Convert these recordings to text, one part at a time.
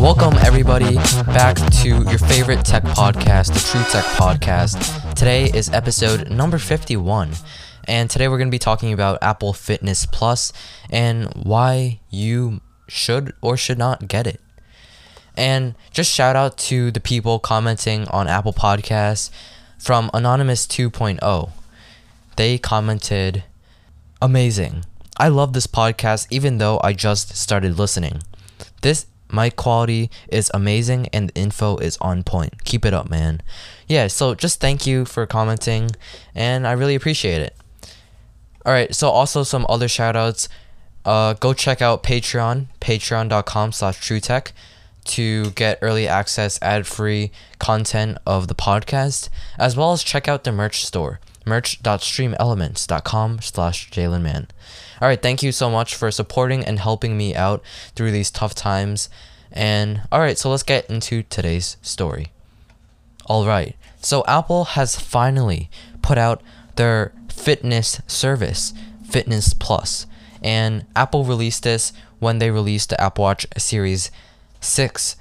Welcome, everybody, back to your favorite tech podcast, the True Tech Podcast. Today is episode number 51, and today we're going to be talking about Apple Fitness Plus and why you should or should not get it. And just shout out to the people commenting on Apple Podcasts from Anonymous 2.0. They commented, Amazing. I love this podcast even though I just started listening. This mic quality is amazing and the info is on point. Keep it up, man. Yeah, so just thank you for commenting and I really appreciate it. All right, so also some other shout outs. Uh, go check out Patreon, patreon.com slash truetech to get early access ad-free content of the podcast, as well as check out the merch store, merch.streamelements.com slash jalenman. All right, thank you so much for supporting and helping me out through these tough times. And all right, so let's get into today's story. All right, so Apple has finally put out their fitness service, Fitness Plus, and Apple released this when they released the Apple Watch Series 6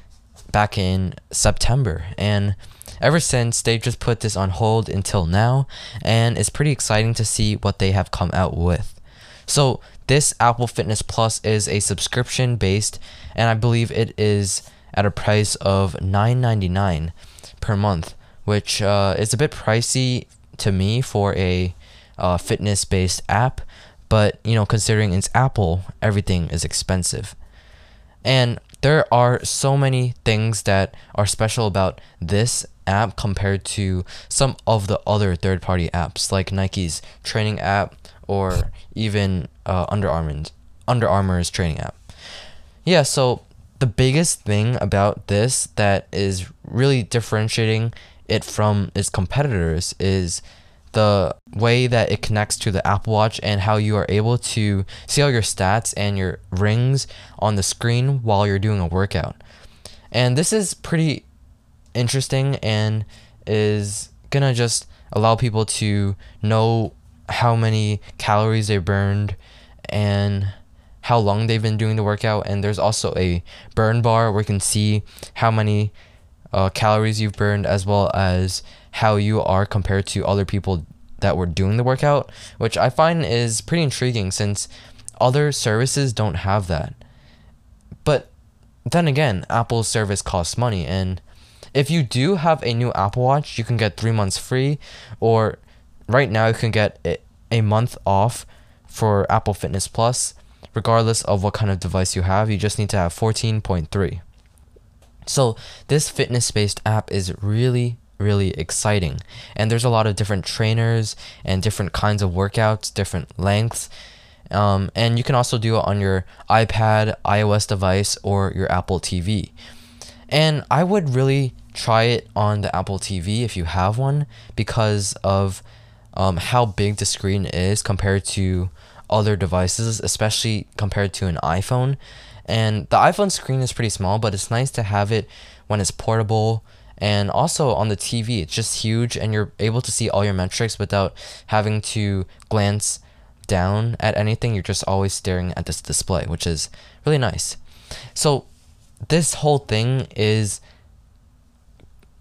back in September. And ever since, they've just put this on hold until now, and it's pretty exciting to see what they have come out with. So, this Apple Fitness Plus is a subscription based, and I believe it is at a price of $9.99 per month, which uh, is a bit pricey to me for a uh, fitness based app. But, you know, considering it's Apple, everything is expensive. And there are so many things that are special about this app compared to some of the other third party apps like Nike's training app or even uh, Under Armour's Under Armour's training app. Yeah, so the biggest thing about this that is really differentiating it from its competitors is the way that it connects to the Apple Watch and how you are able to see all your stats and your rings on the screen while you're doing a workout. And this is pretty interesting and is gonna just allow people to know how many calories they burned and how long they've been doing the workout. And there's also a burn bar where you can see how many uh, calories you've burned as well as how you are compared to other people that were doing the workout, which I find is pretty intriguing since other services don't have that. But then again, Apple's service costs money, and if you do have a new Apple Watch, you can get three months free, or right now you can get a month off for Apple Fitness Plus, regardless of what kind of device you have. You just need to have 14.3. So, this fitness based app is really, really exciting. And there's a lot of different trainers and different kinds of workouts, different lengths. Um, and you can also do it on your iPad, iOS device, or your Apple TV. And I would really try it on the Apple TV if you have one because of um, how big the screen is compared to other devices, especially compared to an iPhone. And the iPhone screen is pretty small, but it's nice to have it when it's portable. And also on the TV, it's just huge, and you're able to see all your metrics without having to glance down at anything. You're just always staring at this display, which is really nice. So, this whole thing is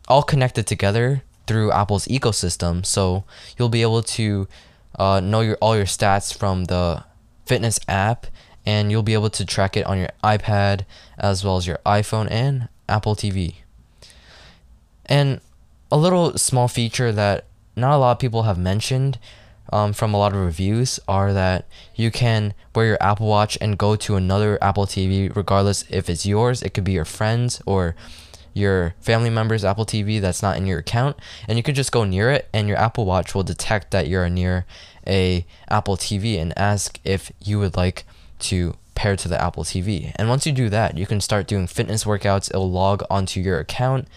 all connected together through Apple's ecosystem. So you'll be able to uh, know your all your stats from the fitness app, and you'll be able to track it on your iPad as well as your iPhone and Apple TV. And a little small feature that not a lot of people have mentioned um, from a lot of reviews are that you can wear your Apple Watch and go to another Apple TV, regardless if it's yours. It could be your friends or your family member's Apple TV that's not in your account, and you could just go near it, and your Apple Watch will detect that you're near a Apple TV and ask if you would like to pair to the Apple TV. And once you do that, you can start doing fitness workouts. It'll log onto your account,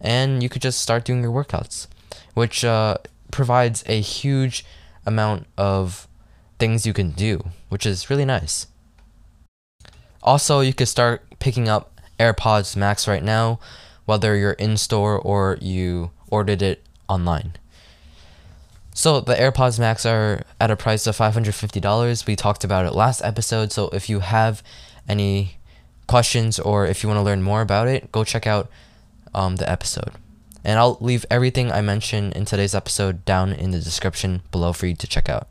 and you could just start doing your workouts, which uh, provides a huge amount of things you can do, which is really nice. Also, you could start picking up AirPods Max right now, whether you're in store or you ordered it online. So the AirPods Max are at a price of $550. We talked about it last episode. So if you have any questions or if you want to learn more about it, go check out um, the episode. And I'll leave everything I mentioned in today's episode down in the description below for you to check out.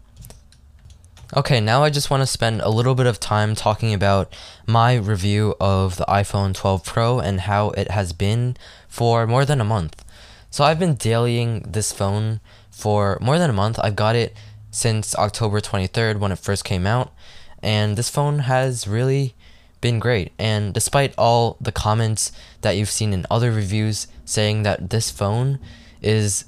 Okay, now I just want to spend a little bit of time talking about my review of the iPhone 12 Pro and how it has been for more than a month. So I've been dailying this phone for more than a month. I've got it since October 23rd when it first came out, and this phone has really been great. And despite all the comments that you've seen in other reviews saying that this phone is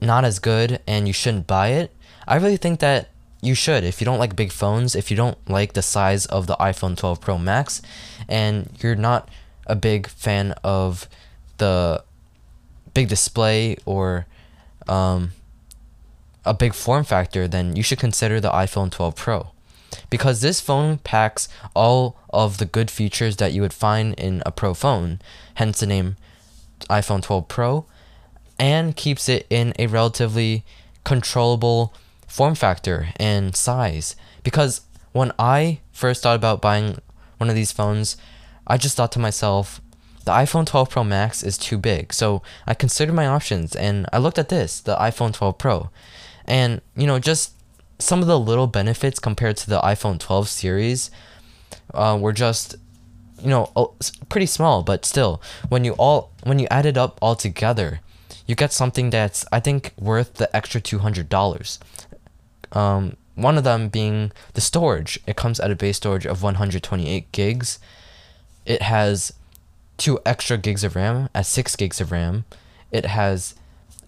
not as good and you shouldn't buy it, I really think that you should if you don't like big phones if you don't like the size of the iphone 12 pro max and you're not a big fan of the big display or um, a big form factor then you should consider the iphone 12 pro because this phone packs all of the good features that you would find in a pro phone hence the name iphone 12 pro and keeps it in a relatively controllable form factor and size. Because when I first thought about buying one of these phones, I just thought to myself, the iPhone 12 Pro Max is too big. So I considered my options and I looked at this, the iPhone 12 Pro. And, you know, just some of the little benefits compared to the iPhone 12 series uh, were just you know pretty small but still when you all when you add it up all together you get something that's i think worth the extra $200 um, one of them being the storage. It comes at a base storage of 128 gigs. It has two extra gigs of RAM at 6 gigs of RAM. It has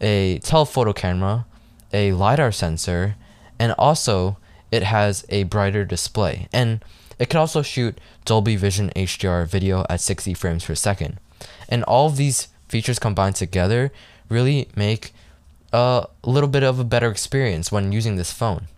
a telephoto camera, a LiDAR sensor, and also it has a brighter display. And it can also shoot Dolby Vision HDR video at 60 frames per second. And all of these features combined together really make a little bit of a better experience when using this phone.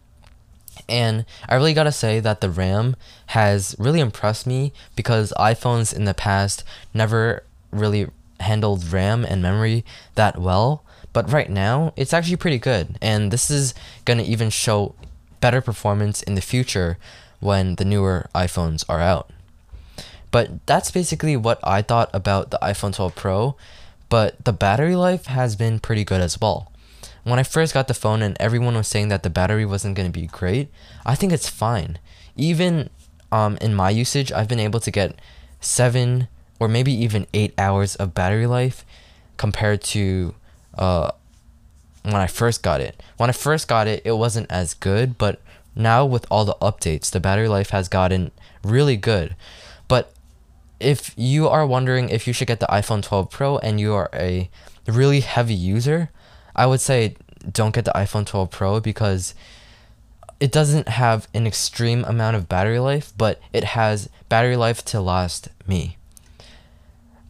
And I really gotta say that the RAM has really impressed me because iPhones in the past never really handled RAM and memory that well. But right now, it's actually pretty good. And this is gonna even show better performance in the future when the newer iPhones are out. But that's basically what I thought about the iPhone 12 Pro. But the battery life has been pretty good as well when I first got the phone and everyone was saying that the battery wasn't going to be great, I think it's fine. Even um, in my usage, I've been able to get seven or maybe even eight hours of battery life compared to uh, when I first got it. When I first got it, it wasn't as good, but now with all the updates, the battery life has gotten really good. But if you are wondering if you should get the iPhone 12 Pro and you are a really heavy user, I would say don't get the iPhone 12 Pro because it doesn't have an extreme amount of battery life, but it has battery life to last me.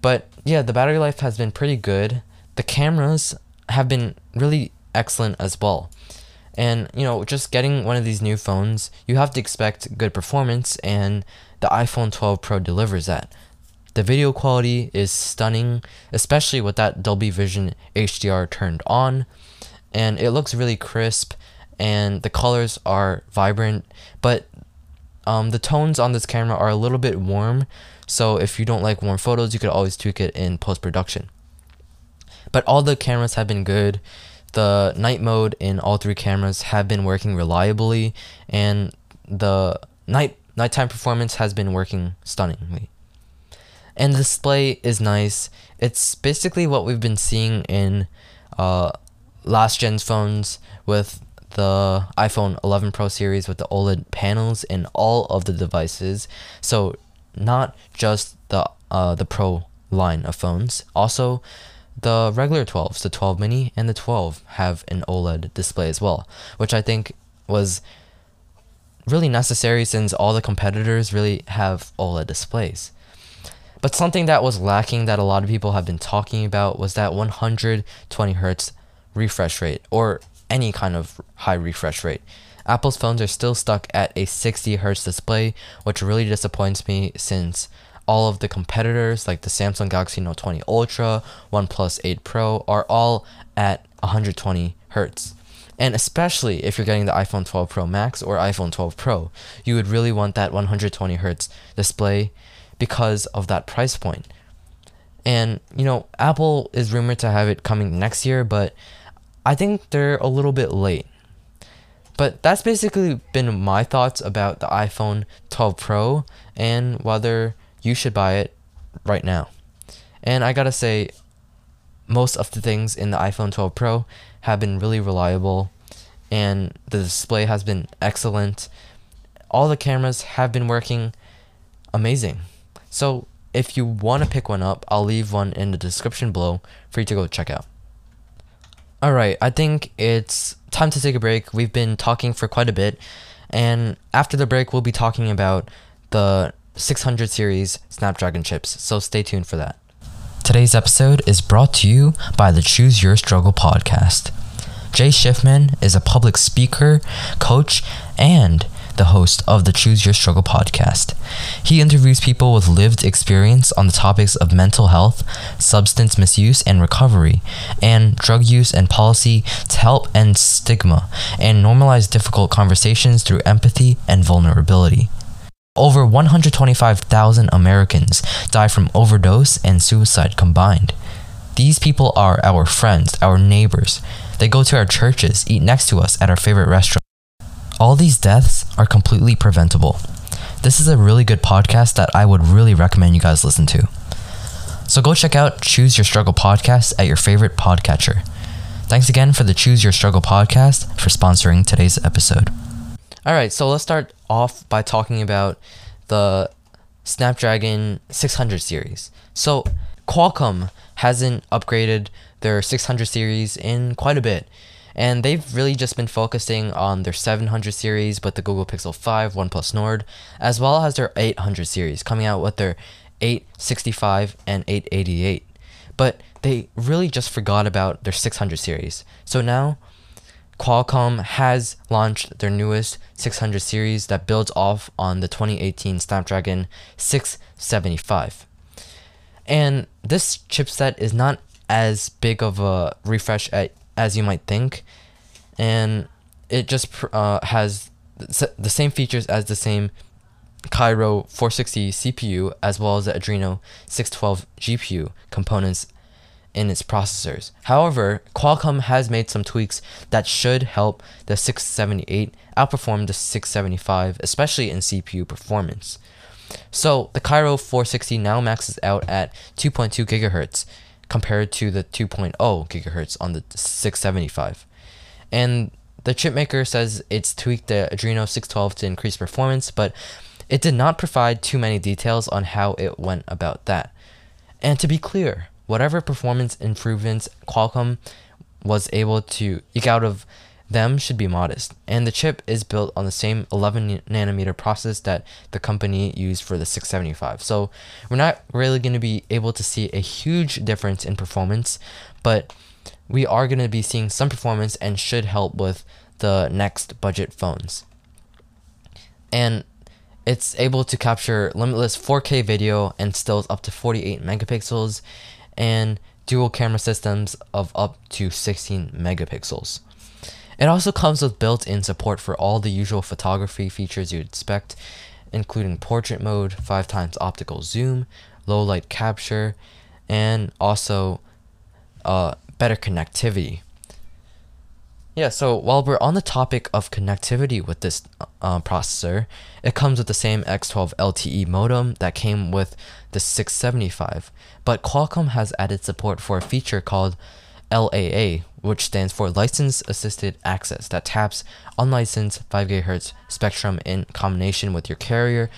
But yeah, the battery life has been pretty good. The cameras have been really excellent as well. And you know, just getting one of these new phones, you have to expect good performance and the iPhone 12 Pro delivers that. The video quality is stunning, especially with that Dolby Vision HDR turned on, and it looks really crisp and the colors are vibrant, but um, the tones on this camera are a little bit warm, so if you don't like warm photos, you could always tweak it in post production. But all the cameras have been good. The night mode in all three cameras have been working reliably, and the night nighttime performance has been working stunningly and the display is nice. It's basically what we've been seeing in uh, last gen phones with the iPhone 11 Pro series with the OLED panels in all of the devices. So not just the uh, the Pro line of phones. Also, the regular 12s, the 12 mini and the 12 have an OLED display as well, which I think was really necessary since all the competitors really have OLED displays. But something that was lacking that a lot of people have been talking about was that 120 hertz refresh rate or any kind of high refresh rate. Apple's phones are still stuck at a 60 hertz display, which really disappoints me since all of the competitors like the Samsung Galaxy Note 20 Ultra, OnePlus 8 Pro are all at 120 hertz. And especially if you're getting the iPhone 12 Pro Max or iPhone 12 Pro, you would really want that 120 hertz display because of that price point. And, you know, Apple is rumored to have it coming next year, but I think they're a little bit late. But that's basically been my thoughts about the iPhone 12 Pro and whether you should buy it right now. And I gotta say, most of the things in the iPhone 12 Pro have been really reliable, and the display has been excellent. All the cameras have been working amazing. So, if you want to pick one up, I'll leave one in the description below for you to go check out. Alright, I think it's time to take a break. We've been talking for quite a bit, and after the break, we'll be talking about the 600 series Snapdragon chips, so stay tuned for that. Today's episode is brought to you by the Choose Your Struggle podcast. Jay Schiffman is a public speaker, coach, and the host of the Choose Your Struggle podcast. He interviews people with lived experience on the topics of mental health, substance misuse and recovery, and drug use and policy to help end stigma and normalize difficult conversations through empathy and vulnerability. Over 125,000 Americans die from overdose and suicide combined. These people are our friends, our neighbors. They go to our churches, eat next to us at our favorite restaurant. All these deaths are completely preventable. This is a really good podcast that I would really recommend you guys listen to. So go check out Choose Your Struggle podcast at your favorite podcatcher. Thanks again for the Choose Your Struggle podcast for sponsoring today's episode. All right, so let's start off by talking about the Snapdragon 600 series. So, Qualcomm hasn't upgraded their 600 series in quite a bit, and they've really just been focusing on their 700 series with the Google Pixel 5 OnePlus Nord, as well as their 800 series, coming out with their 865 and 888. But they really just forgot about their 600 series. So now Qualcomm has launched their newest 600 series that builds off on the 2018 Snapdragon 675. And this chipset is not as big of a refresh as you might think, and it just uh, has the same features as the same Kryo 460 CPU as well as the Adreno 612 GPU components in its processors. However, Qualcomm has made some tweaks that should help the 678 outperform the 675, especially in CPU performance. So, the Kryo 460 now maxes out at 2.2 GHz compared to the 2.0 GHz on the 675. And the chipmaker says it's tweaked the Adreno 612 to increase performance, but it did not provide too many details on how it went about that. And to be clear, whatever performance improvements Qualcomm was able to eke out of them should be modest. And the chip is built on the same 11 nanometer process that the company used for the 675. So we're not really going to be able to see a huge difference in performance, but we are going to be seeing some performance and should help with the next budget phones. And it's able to capture limitless 4K video and stills up to 48 megapixels and dual camera systems of up to 16 megapixels. It also comes with built-in support for all the usual photography features you'd expect, including portrait mode, 5 times optical zoom, low light capture, and also uh, better connectivity. Yeah, so while we're on the topic of connectivity with this uh, processor, it comes with the same X12 LTE modem that came with the 675, but Qualcomm has added support for a feature called LAA, which stands for License Assisted Access, that taps unlicensed 5 GHz spectrum in combination with your carrier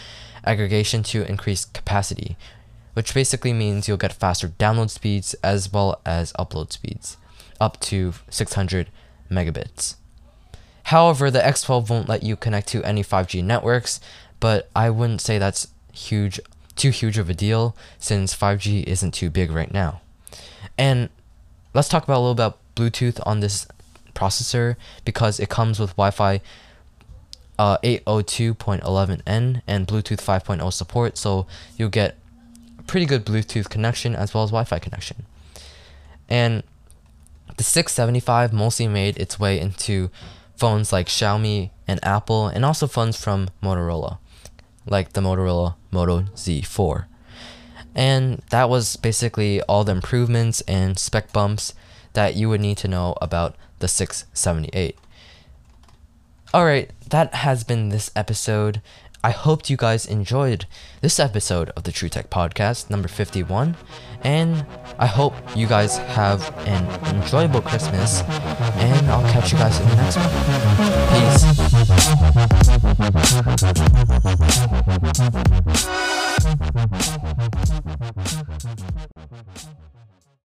aggregation to increase capacity, which basically means you'll get faster download speeds as well as upload speeds, up to 600 megabits. However, the X12 won't let you connect to any 5G networks, but I wouldn't say that's huge too huge of a deal since 5G isn't too big right now. And let's talk about a little about Bluetooth on this processor because it comes with Wi-Fi uh, 802.11n and Bluetooth 5.0 support, so you'll get pretty good Bluetooth connection as well as Wi-Fi connection. And The 675 mostly made its way into phones like Xiaomi and Apple, and also phones from Motorola, like the Motorola Moto Z4. And that was basically all the improvements and spec bumps that you would need to know about the 678. Alright, that has been this episode. I hoped you guys enjoyed this episode of the True Tech Podcast, number 51. And I hope you guys have an enjoyable Christmas. And I'll catch you guys in the next one. Peace.